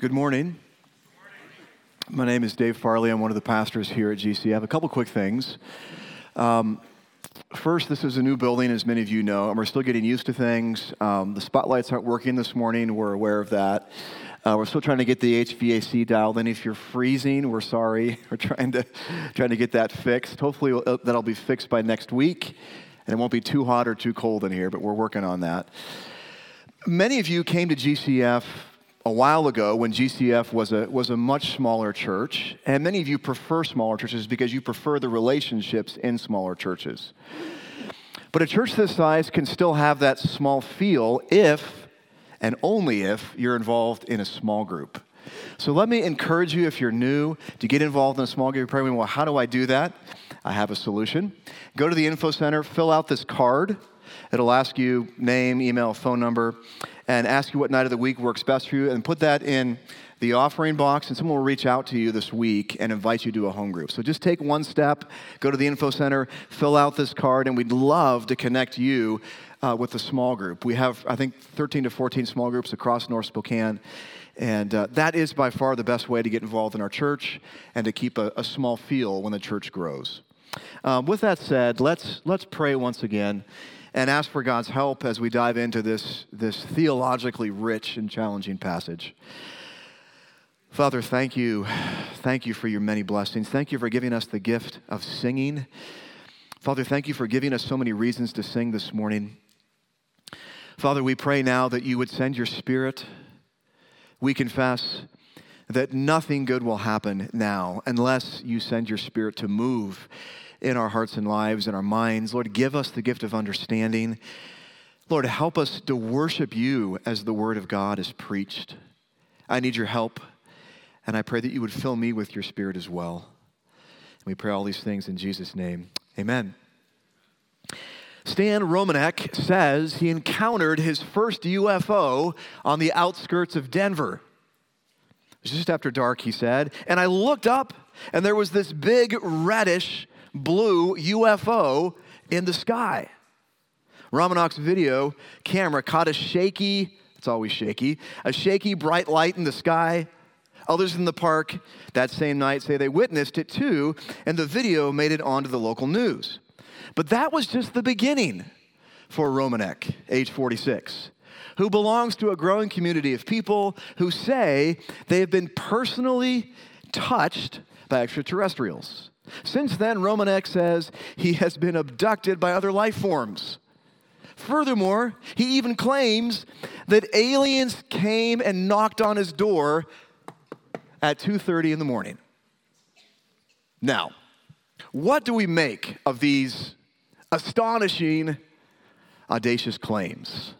Good morning. My name is Dave Farley. I'm one of the pastors here at GC. I have a couple quick things. Um, first, this is a new building, as many of you know, and we're still getting used to things. Um, the spotlights aren't working this morning. We're aware of that. Uh, we're still trying to get the HVAC dialed in. If you're freezing, we're sorry. We're trying to trying to get that fixed. Hopefully, that'll be fixed by next week, and it won't be too hot or too cold in here. But we're working on that. Many of you came to GCF a while ago when GCF was a, was a much smaller church, and many of you prefer smaller churches because you prefer the relationships in smaller churches. But a church this size can still have that small feel if and only if you're involved in a small group. So let me encourage you, if you're new, to get involved in a small group. You're well, how do I do that? I have a solution. Go to the info center, fill out this card. It'll ask you name, email, phone number, and ask you what night of the week works best for you, and put that in the offering box, and someone will reach out to you this week and invite you to a home group. So just take one step, go to the info center, fill out this card, and we'd love to connect you uh, with a small group. We have, I think, 13 to 14 small groups across North Spokane. And uh, that is by far the best way to get involved in our church and to keep a, a small feel when the church grows. Um, with that said, let's, let's pray once again and ask for God's help as we dive into this, this theologically rich and challenging passage. Father, thank you. Thank you for your many blessings. Thank you for giving us the gift of singing. Father, thank you for giving us so many reasons to sing this morning. Father, we pray now that you would send your spirit. We confess that nothing good will happen now unless you send your spirit to move in our hearts and lives and our minds. Lord, give us the gift of understanding. Lord, help us to worship you as the word of God is preached. I need your help, and I pray that you would fill me with your spirit as well. And we pray all these things in Jesus' name. Amen. Stan Romanek says he encountered his first UFO on the outskirts of Denver. It was just after dark, he said. And I looked up, and there was this big reddish blue UFO in the sky. Romanek's video camera caught a shaky, it's always shaky, a shaky bright light in the sky. Others in the park that same night say they witnessed it too, and the video made it onto the local news. But that was just the beginning for Romanek, age 46, who belongs to a growing community of people who say they have been personally touched by extraterrestrials. Since then, Romanek says he has been abducted by other life forms. Furthermore, he even claims that aliens came and knocked on his door at 2:30 in the morning. Now, what do we make of these astonishing, audacious claims?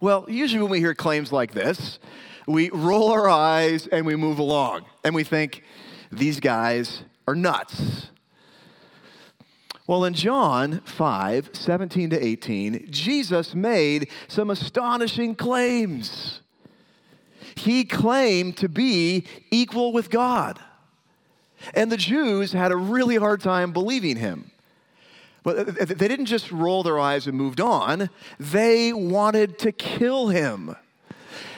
Well, usually when we hear claims like this, we roll our eyes and we move along and we think, these guys are nuts. Well, in John 5 17 to 18, Jesus made some astonishing claims. He claimed to be equal with God. And the Jews had a really hard time believing him. But they didn't just roll their eyes and moved on, they wanted to kill him.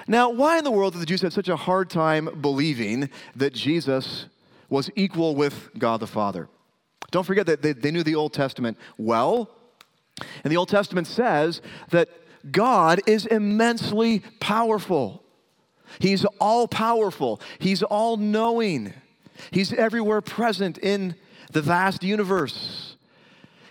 Now, why in the world did the Jews have such a hard time believing that Jesus was equal with God the Father? Don't forget that they, they knew the Old Testament well. And the Old Testament says that God is immensely powerful. He's all powerful, He's all knowing, He's everywhere present in the vast universe.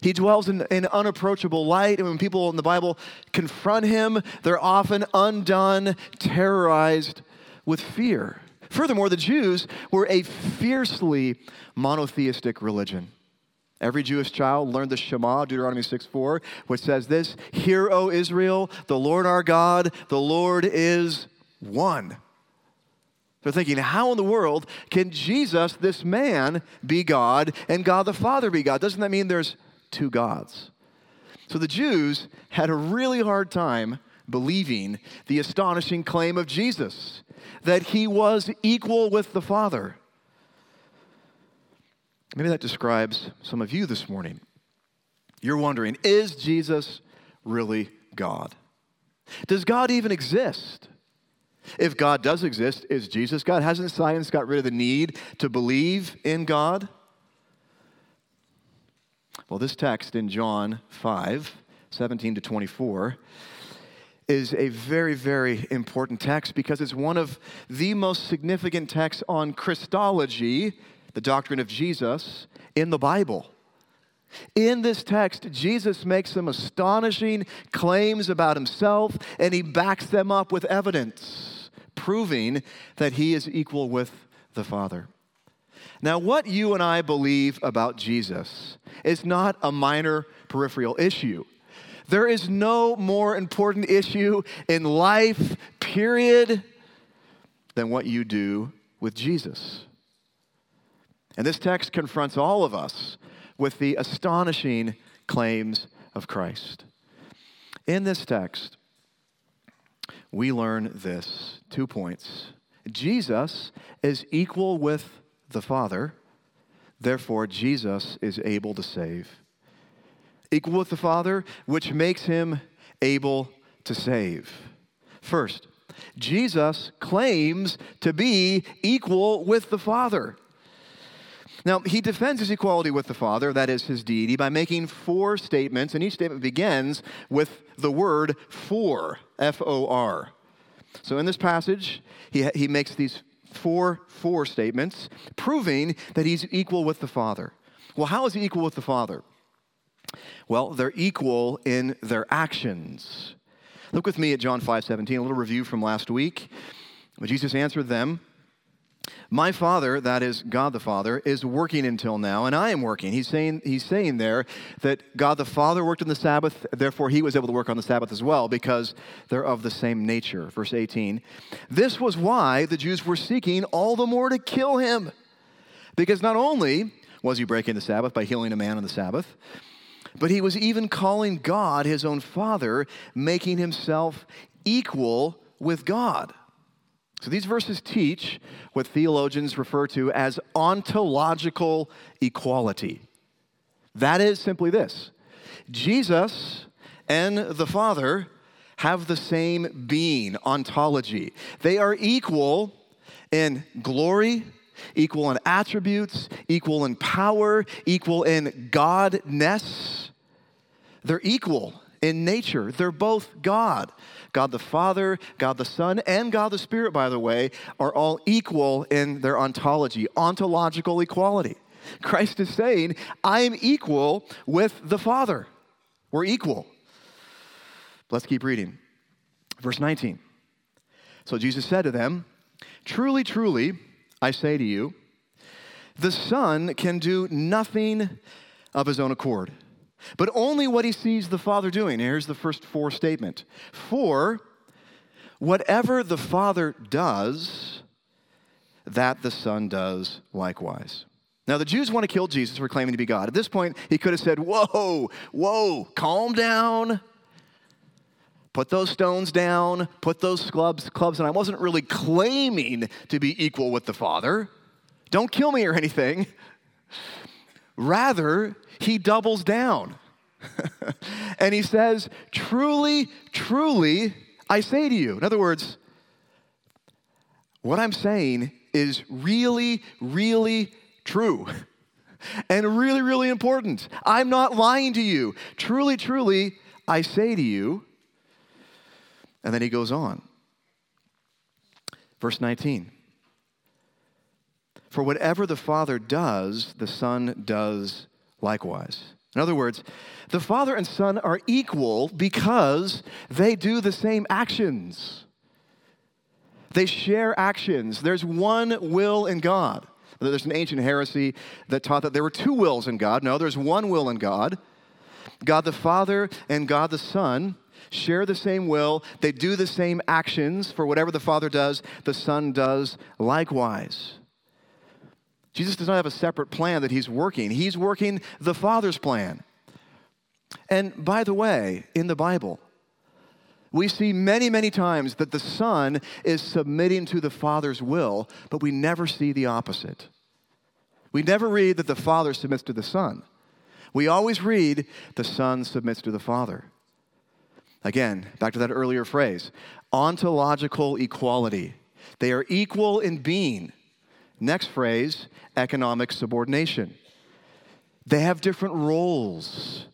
He dwells in, in unapproachable light, and when people in the Bible confront him, they're often undone, terrorized with fear. Furthermore, the Jews were a fiercely monotheistic religion. Every Jewish child learned the Shema, Deuteronomy 6 4, which says this Hear, O Israel, the Lord our God, the Lord is one. They're thinking, how in the world can Jesus, this man, be God and God the Father be God? Doesn't that mean there's two gods. So the Jews had a really hard time believing the astonishing claim of Jesus that he was equal with the Father. Maybe that describes some of you this morning. You're wondering, is Jesus really God? Does God even exist? If God does exist, is Jesus God? Hasn't science got rid of the need to believe in God? Well, this text in John 5 17 to 24 is a very, very important text because it's one of the most significant texts on Christology, the doctrine of Jesus, in the Bible. In this text, Jesus makes some astonishing claims about himself and he backs them up with evidence, proving that he is equal with the Father. Now, what you and I believe about Jesus is not a minor peripheral issue. There is no more important issue in life, period, than what you do with Jesus. And this text confronts all of us with the astonishing claims of Christ. In this text, we learn this two points. Jesus is equal with the Father, therefore, Jesus is able to save equal with the Father, which makes him able to save. First, Jesus claims to be equal with the Father. Now, he defends his equality with the Father, that is his deity, by making four statements, and each statement begins with the word for, F O R. So in this passage, he, he makes these four, four statements, proving that he's equal with the Father. Well, how is he equal with the Father? Well, they're equal in their actions. Look with me at John 5 17, a little review from last week. Jesus answered them, My Father, that is God the Father, is working until now, and I am working. He's saying, he's saying there that God the Father worked on the Sabbath, therefore he was able to work on the Sabbath as well, because they're of the same nature. Verse 18. This was why the Jews were seeking all the more to kill him. Because not only was he breaking the Sabbath by healing a man on the Sabbath, but he was even calling God his own father, making himself equal with God. So these verses teach what theologians refer to as ontological equality. That is simply this Jesus and the Father have the same being, ontology. They are equal in glory equal in attributes, equal in power, equal in godness. They're equal in nature. They're both God. God the Father, God the Son, and God the Spirit, by the way, are all equal in their ontology, ontological equality. Christ is saying, I am equal with the Father. We're equal. Let's keep reading. Verse 19. So Jesus said to them, Truly, truly, I say to you, the Son can do nothing of his own accord, but only what he sees the Father doing. Here's the first four statement. For whatever the Father does, that the Son does likewise. Now, the Jews want to kill Jesus for claiming to be God. At this point, he could have said, Whoa, whoa, calm down. Put those stones down, put those clubs, clubs, and I wasn't really claiming to be equal with the Father. Don't kill me or anything. Rather, he doubles down. and he says, Truly, truly, I say to you. In other words, what I'm saying is really, really true and really, really important. I'm not lying to you. Truly, truly, I say to you. And then he goes on. Verse 19. For whatever the Father does, the Son does likewise. In other words, the Father and Son are equal because they do the same actions. They share actions. There's one will in God. There's an ancient heresy that taught that there were two wills in God. No, there's one will in God God the Father and God the Son share the same will, they do the same actions. For whatever the Father does, the Son does likewise. Jesus does not have a separate plan that he's working, he's working the Father's plan. And by the way, in the Bible, we see many, many times that the Son is submitting to the Father's will, but we never see the opposite. We never read that the Father submits to the Son. We always read the Son submits to the Father. Again, back to that earlier phrase ontological equality. They are equal in being. Next phrase economic subordination. They have different roles.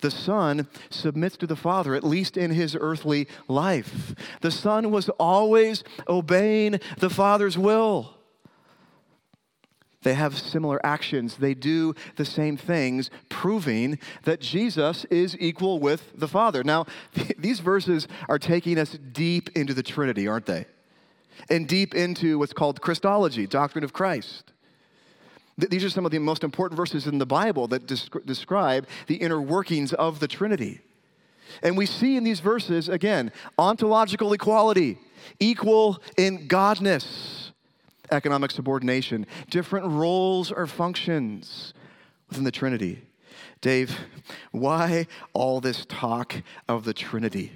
The Son submits to the Father, at least in his earthly life. The Son was always obeying the Father's will. They have similar actions. They do the same things, proving that Jesus is equal with the Father. Now, these verses are taking us deep into the Trinity, aren't they? And deep into what's called Christology, doctrine of Christ. These are some of the most important verses in the Bible that describe the inner workings of the Trinity. And we see in these verses, again, ontological equality, equal in godness, economic subordination, different roles or functions within the Trinity. Dave, why all this talk of the Trinity?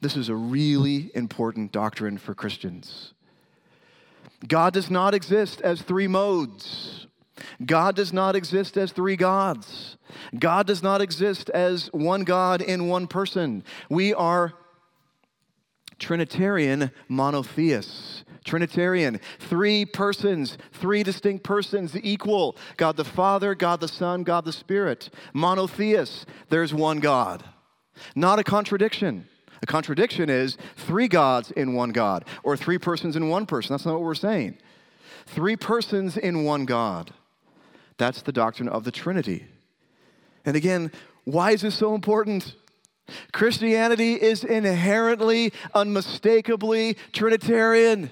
This is a really important doctrine for Christians. God does not exist as three modes. God does not exist as three gods. God does not exist as one God in one person. We are Trinitarian monotheists. Trinitarian, three persons, three distinct persons, equal God the Father, God the Son, God the Spirit. Monotheists, there's one God. Not a contradiction. A contradiction is three gods in one God, or three persons in one person. That's not what we're saying. Three persons in one God. That's the doctrine of the Trinity. And again, why is this so important? Christianity is inherently, unmistakably Trinitarian.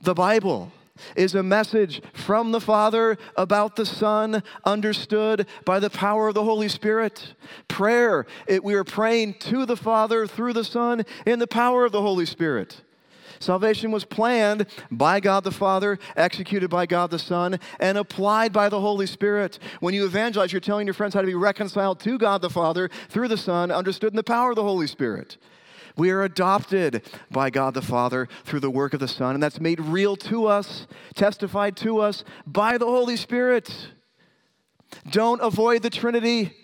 The Bible is a message from the Father about the Son, understood by the power of the Holy Spirit. Prayer, it, we are praying to the Father through the Son in the power of the Holy Spirit. Salvation was planned by God the Father, executed by God the Son, and applied by the Holy Spirit. When you evangelize, you're telling your friends how to be reconciled to God the Father through the Son, understood in the power of the Holy Spirit. We are adopted by God the Father through the work of the Son, and that's made real to us, testified to us by the Holy Spirit. Don't avoid the Trinity.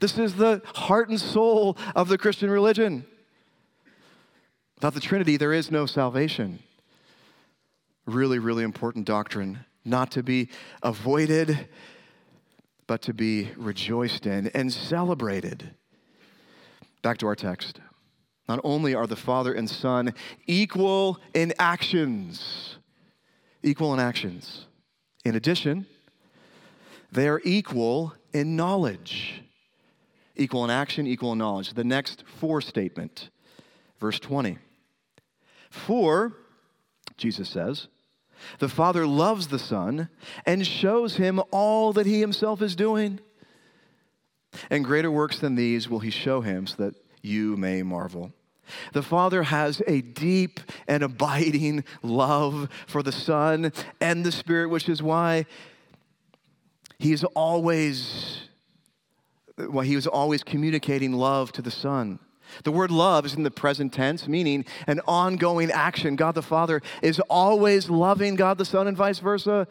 This is the heart and soul of the Christian religion. Without the Trinity, there is no salvation. Really, really important doctrine, not to be avoided, but to be rejoiced in and celebrated. Back to our text. Not only are the Father and Son equal in actions, equal in actions. In addition, they are equal in knowledge. Equal in action, equal in knowledge. The next four statement, verse 20. For, Jesus says, the Father loves the Son and shows him all that he himself is doing. And greater works than these will he show him so that you may marvel. The Father has a deep and abiding love for the Son and the Spirit, which is why he is always, why He was always communicating love to the Son. The word love is in the present tense, meaning an ongoing action. God the Father is always loving God the Son, and vice versa.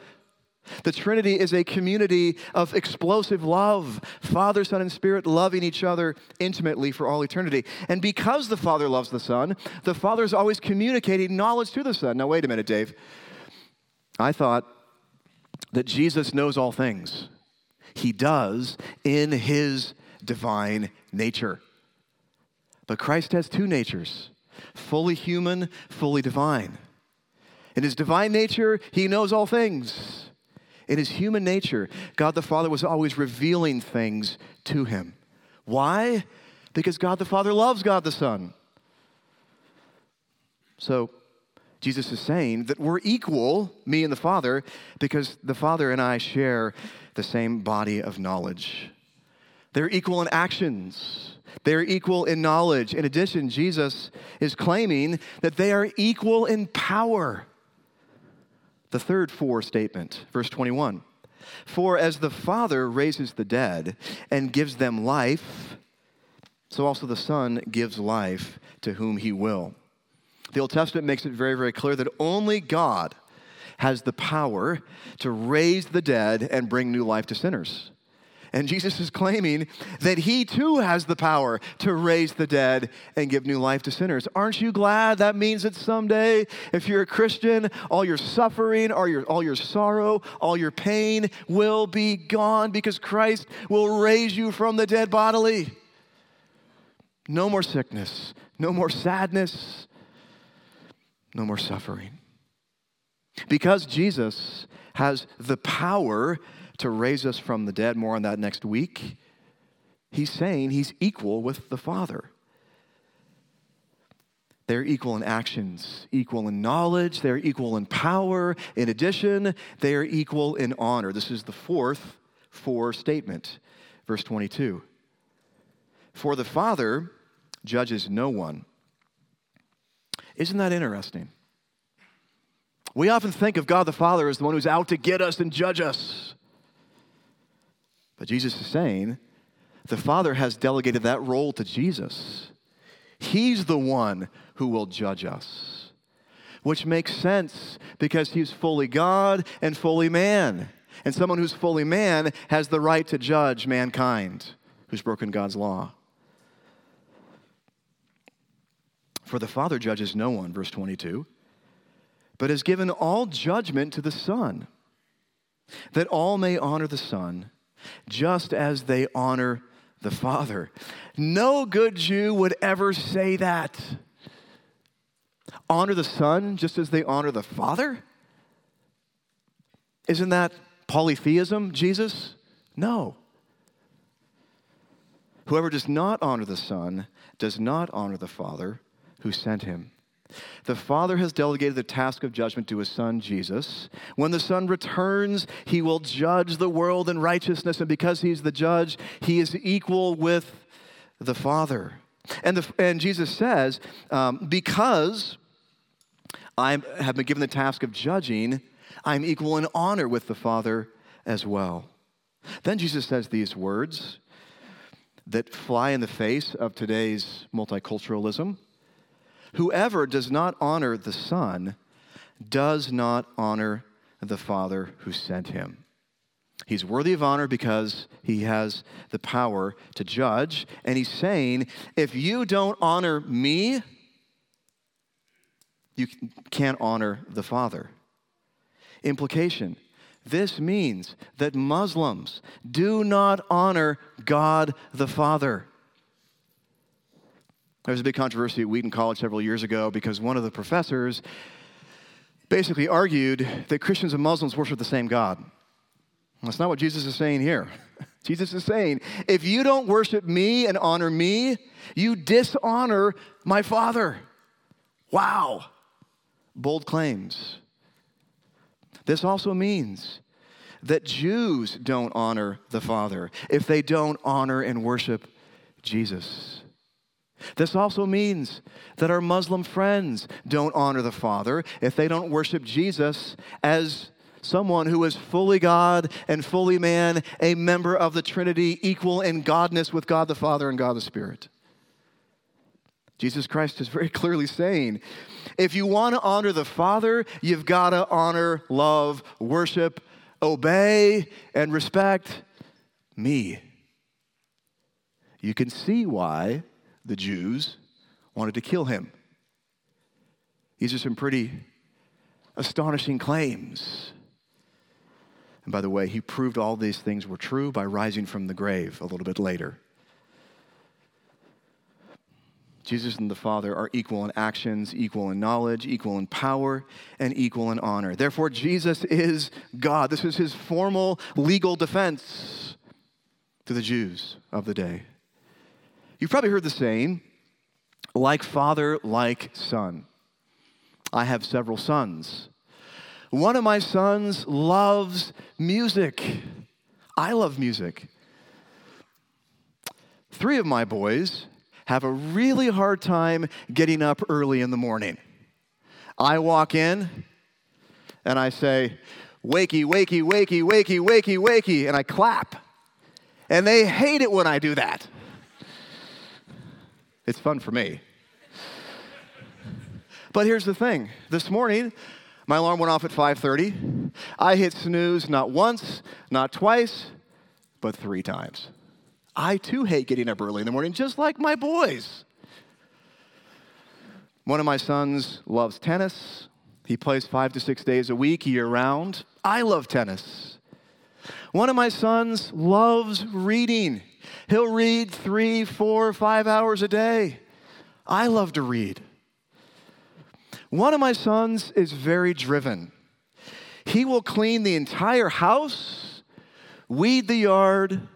The Trinity is a community of explosive love Father, Son, and Spirit loving each other intimately for all eternity. And because the Father loves the Son, the Father is always communicating knowledge to the Son. Now, wait a minute, Dave. I thought that Jesus knows all things. He does in his divine nature. But Christ has two natures fully human, fully divine. In his divine nature, he knows all things. In his human nature, God the Father was always revealing things to him. Why? Because God the Father loves God the Son. So, Jesus is saying that we're equal, me and the Father, because the Father and I share the same body of knowledge. They're equal in actions. They're equal in knowledge. In addition, Jesus is claiming that they are equal in power. The third for statement, verse 21. For as the Father raises the dead and gives them life, so also the Son gives life to whom he will. The Old Testament makes it very, very clear that only God has the power to raise the dead and bring new life to sinners. And Jesus is claiming that he too has the power to raise the dead and give new life to sinners. Aren't you glad that means that someday, if you're a Christian, all your suffering, all your, all your sorrow, all your pain will be gone because Christ will raise you from the dead bodily? No more sickness, no more sadness, no more suffering. Because Jesus has the power to raise us from the dead, more on that next week, he's saying he's equal with the Father. They're equal in actions, equal in knowledge, they're equal in power. In addition, they are equal in honor. This is the fourth for statement, verse 22. For the Father judges no one. Isn't that interesting? We often think of God the Father as the one who's out to get us and judge us. But Jesus is saying the Father has delegated that role to Jesus. He's the one who will judge us, which makes sense because he's fully God and fully man. And someone who's fully man has the right to judge mankind who's broken God's law. For the Father judges no one, verse 22 but has given all judgment to the Son, that all may honor the Son, just as they honor the Father. No good Jew would ever say that. Honor the Son just as they honor the Father? Isn't that polytheism, Jesus? No. Whoever does not honor the Son does not honor the Father who sent him. The Father has delegated the task of judgment to his Son, Jesus. When the Son returns, he will judge the world in righteousness, and because he's the judge, he is equal with the Father. And, the, and Jesus says, um, Because I have been given the task of judging, I'm equal in honor with the Father as well. Then Jesus says these words that fly in the face of today's multiculturalism. Whoever does not honor the Son does not honor the Father who sent him. He's worthy of honor because he has the power to judge. And he's saying, if you don't honor me, you can't honor the Father. Implication this means that Muslims do not honor God the Father. There was a big controversy at Wheaton College several years ago because one of the professors basically argued that Christians and Muslims worship the same God. That's not what Jesus is saying here. Jesus is saying, if you don't worship me and honor me, you dishonor my Father. Wow. Bold claims. This also means that Jews don't honor the Father if they don't honor and worship Jesus. This also means that our Muslim friends don't honor the Father if they don't worship Jesus as someone who is fully God and fully man, a member of the Trinity, equal in godness with God the Father and God the Spirit. Jesus Christ is very clearly saying if you want to honor the Father, you've got to honor, love, worship, obey, and respect me. You can see why the Jews wanted to kill him. These are some pretty astonishing claims. And by the way, he proved all these things were true by rising from the grave a little bit later. Jesus and the Father are equal in actions, equal in knowledge, equal in power, and equal in honor. Therefore, Jesus is God. This is his formal legal defense to the Jews of the day. You've probably heard the saying, like father, like son. I have several sons. One of my sons loves music. I love music. Three of my boys have a really hard time getting up early in the morning. I walk in and I say, wakey, wakey, wakey, wakey, wakey, wakey, and I clap. And they hate it when I do that. It's fun for me. But here's the thing. This morning, my alarm went off at 5:30. I hit snooze not once, not twice, but three times. I too hate getting up early in the morning, just like my boys. One of my sons loves tennis. He plays five to six days a week, year round. I love tennis. One of my sons loves reading. He'll read three, four, five hours a day. I love to read. One of my sons is very driven. He will clean the entire house, weed the yard,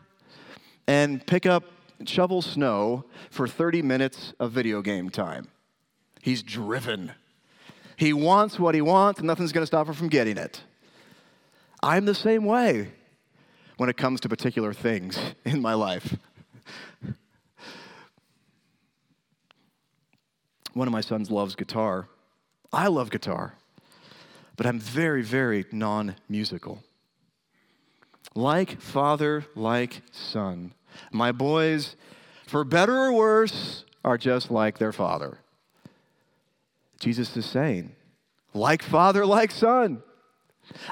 and pick up shovel snow for 30 minutes of video game time. He's driven. He wants what he wants, and nothing's going to stop him from getting it. I'm the same way when it comes to particular things in my life. One of my sons loves guitar. I love guitar, but I'm very, very non musical. Like father, like son. My boys, for better or worse, are just like their father. Jesus is saying, like father, like son.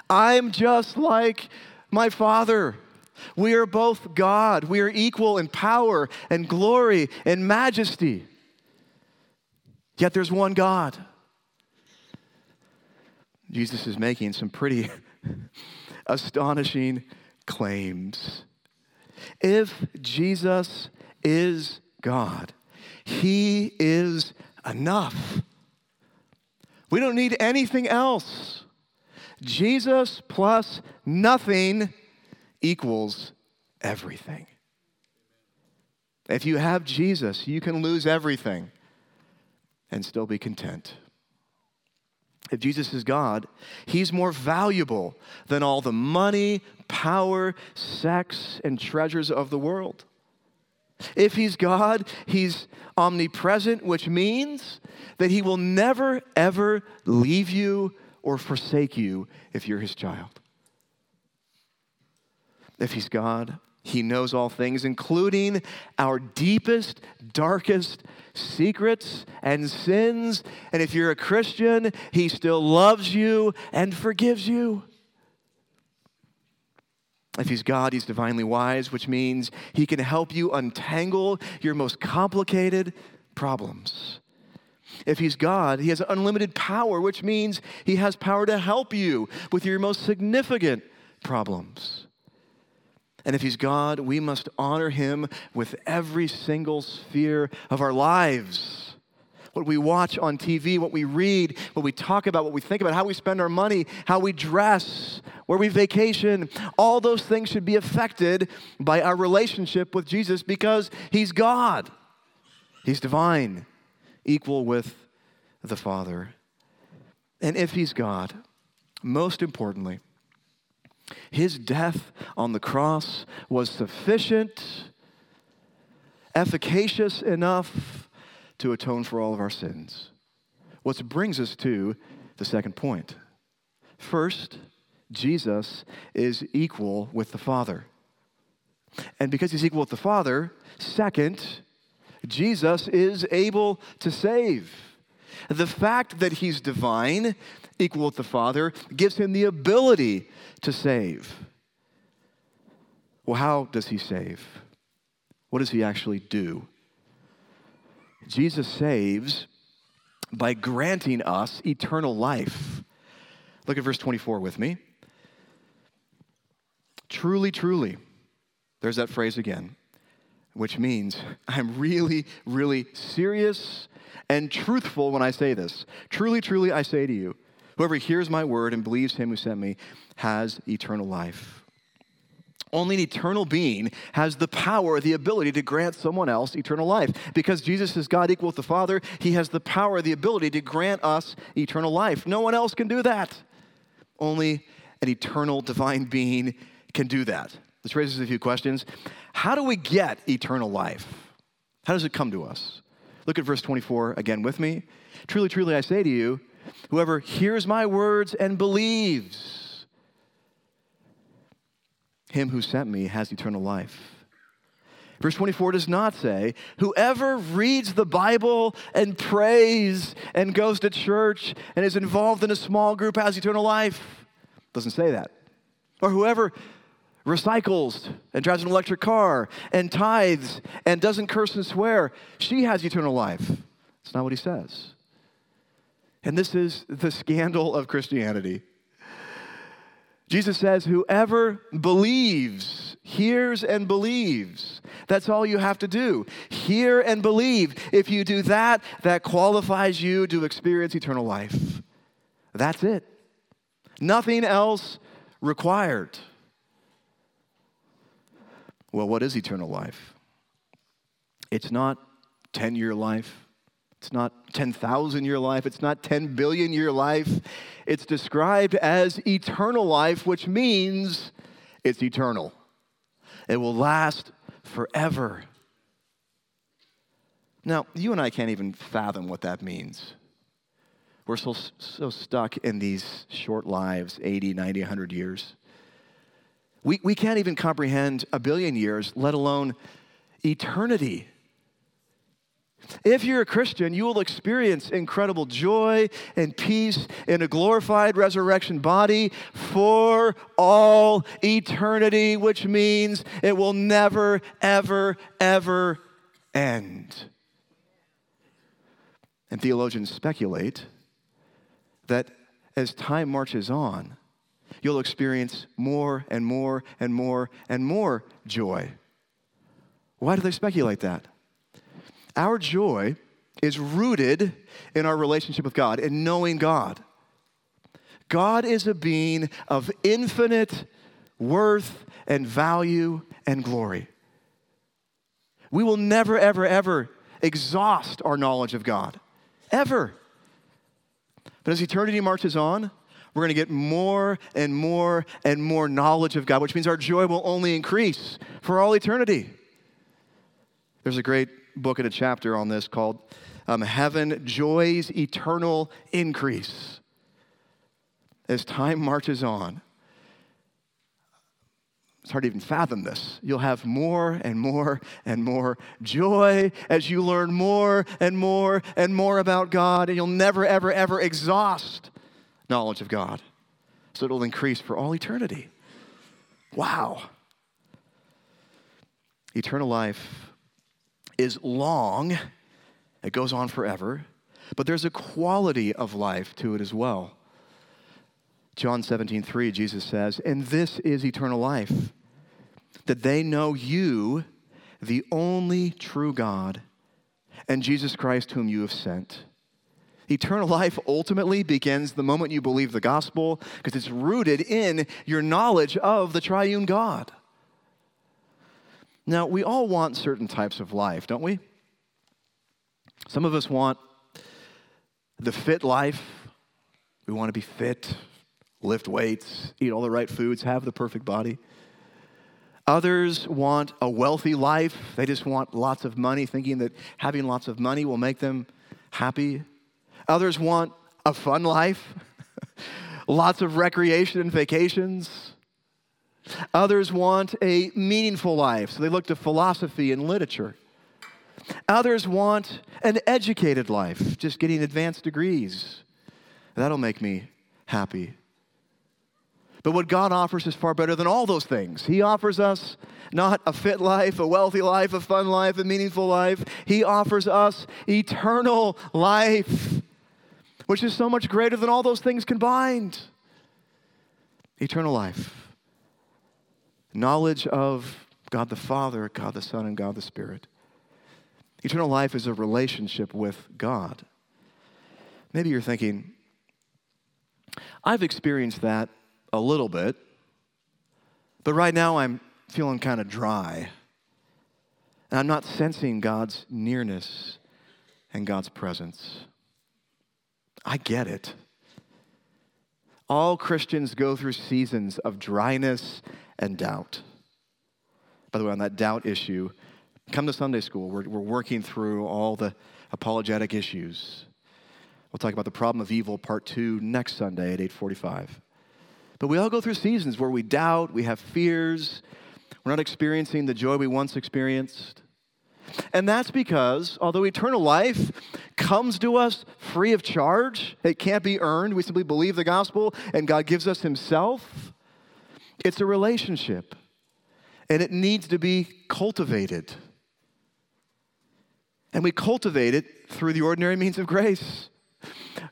I'm just like my father. We are both God. We are equal in power and glory and majesty. Yet there's one God. Jesus is making some pretty astonishing claims. If Jesus is God, He is enough. We don't need anything else. Jesus plus nothing equals everything. If you have Jesus, you can lose everything and still be content. If Jesus is God, he's more valuable than all the money, power, sex, and treasures of the world. If he's God, he's omnipresent, which means that he will never, ever leave you or forsake you if you're his child. If he's God, he knows all things, including our deepest, darkest secrets and sins. And if you're a Christian, he still loves you and forgives you. If he's God, he's divinely wise, which means he can help you untangle your most complicated problems. If he's God, he has unlimited power, which means he has power to help you with your most significant problems. And if he's God, we must honor him with every single sphere of our lives. What we watch on TV, what we read, what we talk about, what we think about, how we spend our money, how we dress, where we vacation, all those things should be affected by our relationship with Jesus because he's God. He's divine, equal with the Father. And if he's God, most importantly, his death on the cross was sufficient, efficacious enough to atone for all of our sins. Which brings us to the second point. First, Jesus is equal with the Father. And because he's equal with the Father, second, Jesus is able to save. The fact that he's divine equal with the Father, gives him the ability to save. Well, how does he save? What does he actually do? Jesus saves by granting us eternal life. Look at verse 24 with me. Truly, truly, there's that phrase again, which means I'm really, really serious and truthful when I say this. Truly, truly, I say to you, Whoever hears my word and believes him who sent me has eternal life. Only an eternal being has the power, the ability to grant someone else eternal life. Because Jesus is God equal with the Father, he has the power, the ability to grant us eternal life. No one else can do that. Only an eternal divine being can do that. This raises a few questions. How do we get eternal life? How does it come to us? Look at verse 24 again with me. Truly, truly, I say to you, Whoever hears my words and believes him who sent me has eternal life. Verse 24 does not say, Whoever reads the Bible and prays and goes to church and is involved in a small group has eternal life. Doesn't say that. Or whoever recycles and drives an electric car and tithes and doesn't curse and swear, she has eternal life. That's not what he says. And this is the scandal of Christianity. Jesus says, Whoever believes, hears and believes. That's all you have to do. Hear and believe. If you do that, that qualifies you to experience eternal life. That's it. Nothing else required. Well, what is eternal life? It's not 10 year life. It's not 10,000 year life. It's not 10 billion year life. It's described as eternal life, which means it's eternal. It will last forever. Now, you and I can't even fathom what that means. We're so, so stuck in these short lives 80, 90, 100 years. We, we can't even comprehend a billion years, let alone eternity. If you're a Christian, you will experience incredible joy and peace in a glorified resurrection body for all eternity, which means it will never, ever, ever end. And theologians speculate that as time marches on, you'll experience more and more and more and more joy. Why do they speculate that? Our joy is rooted in our relationship with God and knowing God. God is a being of infinite worth and value and glory. We will never, ever, ever exhaust our knowledge of God. Ever. But as eternity marches on, we're going to get more and more and more knowledge of God, which means our joy will only increase for all eternity. There's a great book and a chapter on this called um, Heaven Joy's Eternal Increase. As time marches on, it's hard to even fathom this. You'll have more and more and more joy as you learn more and more and more about God, and you'll never, ever, ever exhaust knowledge of God. So it'll increase for all eternity. Wow. Eternal life is long, it goes on forever, but there's a quality of life to it as well. John 17, 3, Jesus says, And this is eternal life, that they know you, the only true God, and Jesus Christ, whom you have sent. Eternal life ultimately begins the moment you believe the gospel because it's rooted in your knowledge of the triune God. Now, we all want certain types of life, don't we? Some of us want the fit life. We want to be fit, lift weights, eat all the right foods, have the perfect body. Others want a wealthy life. They just want lots of money, thinking that having lots of money will make them happy. Others want a fun life, lots of recreation and vacations. Others want a meaningful life, so they look to philosophy and literature. Others want an educated life, just getting advanced degrees. That'll make me happy. But what God offers is far better than all those things. He offers us not a fit life, a wealthy life, a fun life, a meaningful life. He offers us eternal life, which is so much greater than all those things combined. Eternal life knowledge of God the Father, God the Son, and God the Spirit. Eternal life is a relationship with God. Maybe you're thinking, I've experienced that a little bit, but right now I'm feeling kind of dry. And I'm not sensing God's nearness and God's presence. I get it. All Christians go through seasons of dryness and doubt. By the way, on that doubt issue, come to Sunday school. We're, we're working through all the apologetic issues. We'll talk about the problem of evil, part two, next Sunday at 845. But we all go through seasons where we doubt, we have fears, we're not experiencing the joy we once experienced. And that's because, although eternal life comes to us free of charge, it can't be earned. We simply believe the gospel and God gives us Himself. It's a relationship. and it needs to be cultivated. And we cultivate it through the ordinary means of grace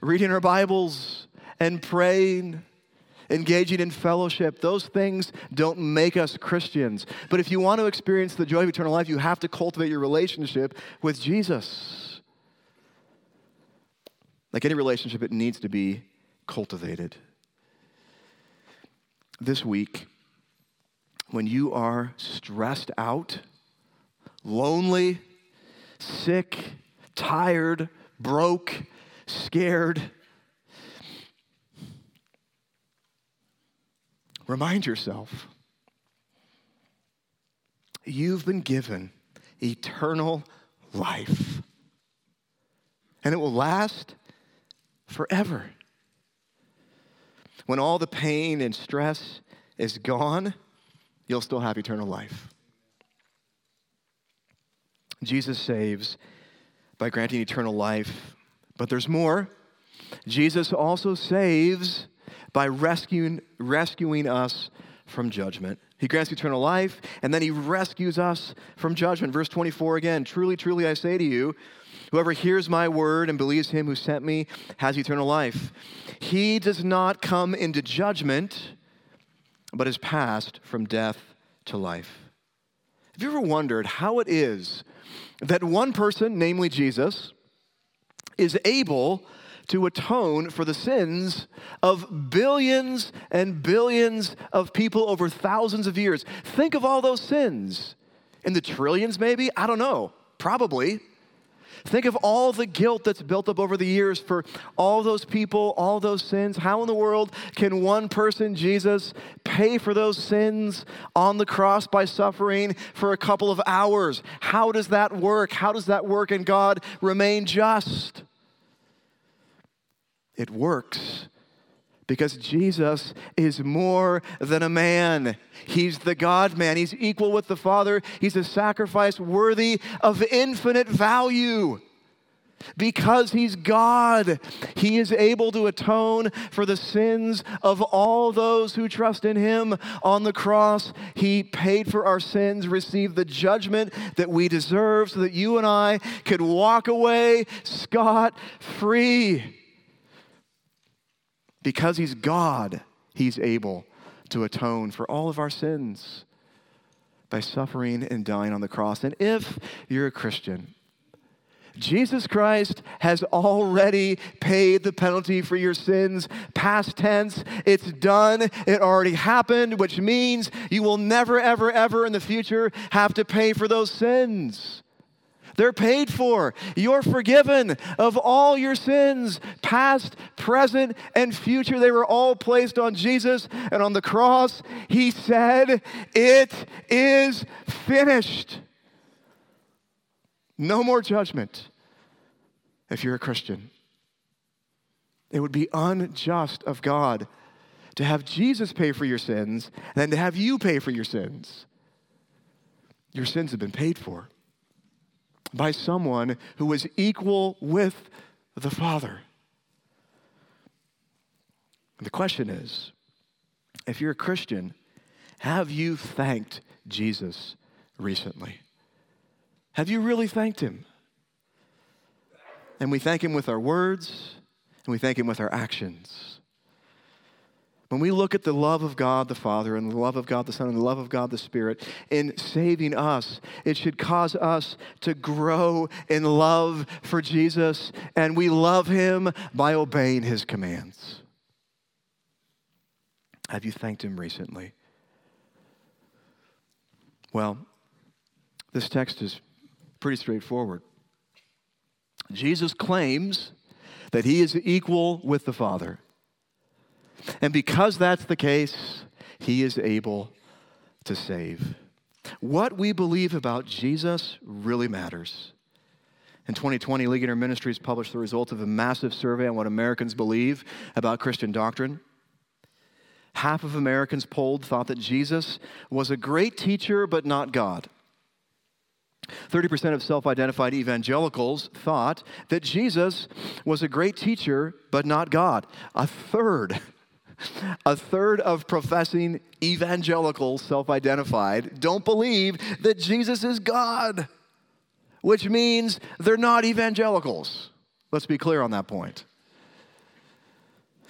reading our Bibles and praying, engaging in fellowship. Those things don't make us Christians. But if you want to experience the joy of eternal life, you have to cultivate your relationship with Jesus. Like any relationship, it needs to be cultivated. This week, when you are stressed out, lonely, sick, tired, broke, scared, remind yourself you've been given eternal life, and it will last forever. When all the pain and stress is gone, you'll still have eternal life. Jesus saves by granting eternal life, but there's more. Jesus also saves by rescuing, rescuing us from judgment. He grants eternal life, and then he rescues us from judgment. Verse 24 again Truly, truly, I say to you, whoever hears my word and believes him who sent me has eternal life. He does not come into judgment, but is passed from death to life. Have you ever wondered how it is that one person, namely Jesus, is able to atone for the sins of billions and billions of people over thousands of years. Think of all those sins. In the trillions, maybe? I don't know. Probably. Think of all the guilt that's built up over the years for all those people, all those sins. How in the world can one person, Jesus, pay for those sins on the cross by suffering for a couple of hours? How does that work? How does that work and God remain just? It works because Jesus is more than a man. He's the God man. He's equal with the Father. He's a sacrifice worthy of infinite value. Because he's God, he is able to atone for the sins of all those who trust in him. On the cross, he paid for our sins, received the judgment that we deserve, so that you and I could walk away scot free. Because he's God, he's able to atone for all of our sins by suffering and dying on the cross. And if you're a Christian, Jesus Christ has already paid the penalty for your sins. Past tense, it's done. It already happened, which means you will never, ever, ever in the future have to pay for those sins. They're paid for. You're forgiven of all your sins, past, present, and future. They were all placed on Jesus. And on the cross, he said, It is finished. No more judgment if you're a Christian. It would be unjust of God to have Jesus pay for your sins and then to have you pay for your sins. Your sins have been paid for by someone who was equal with the Father. The question is if you're a Christian, have you thanked Jesus recently? Have you really thanked him? And we thank him with our words, and we thank him with our actions. When we look at the love of God the Father and the love of God the Son and the love of God the Spirit in saving us, it should cause us to grow in love for Jesus, and we love him by obeying his commands. Have you thanked him recently? Well, this text is pretty straightforward. Jesus claims that he is equal with the Father. And because that's the case, he is able to save. What we believe about Jesus really matters. In 2020, Ligonier Ministries published the results of a massive survey on what Americans believe about Christian doctrine. Half of Americans polled thought that Jesus was a great teacher, but not God. 30% of self identified evangelicals thought that Jesus was a great teacher, but not God. A third a third of professing evangelicals, self identified, don't believe that Jesus is God, which means they're not evangelicals. Let's be clear on that point.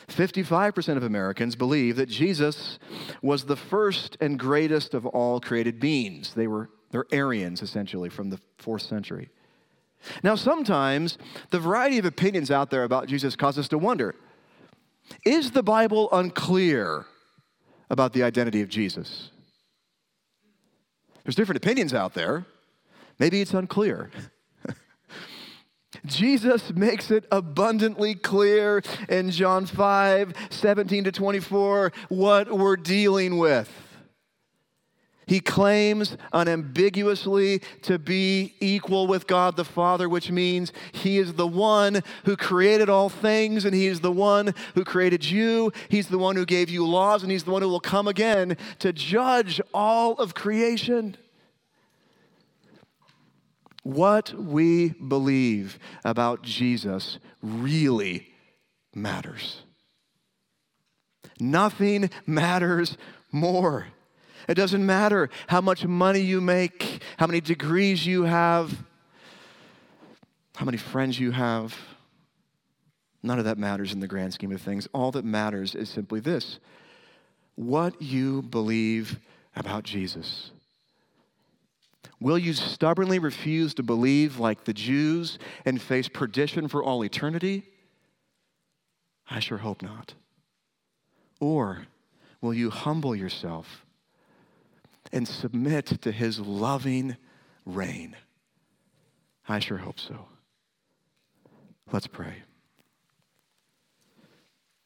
55% of Americans believe that Jesus was the first and greatest of all created beings. They were they're Arians essentially from the 4th century. Now sometimes the variety of opinions out there about Jesus cause us to wonder, is the Bible unclear about the identity of Jesus? There's different opinions out there. Maybe it's unclear. Jesus makes it abundantly clear in John 5 17 to 24 what we're dealing with. He claims unambiguously to be equal with God the Father, which means He is the one who created all things, and He is the one who created you. He's the one who gave you laws, and He's the one who will come again to judge all of creation. What we believe about Jesus really matters. Nothing matters more. It doesn't matter how much money you make, how many degrees you have, how many friends you have. None of that matters in the grand scheme of things. All that matters is simply this what you believe about Jesus. Will you stubbornly refuse to believe like the Jews and face perdition for all eternity? I sure hope not. Or will you humble yourself and submit to his loving reign? I sure hope so. Let's pray.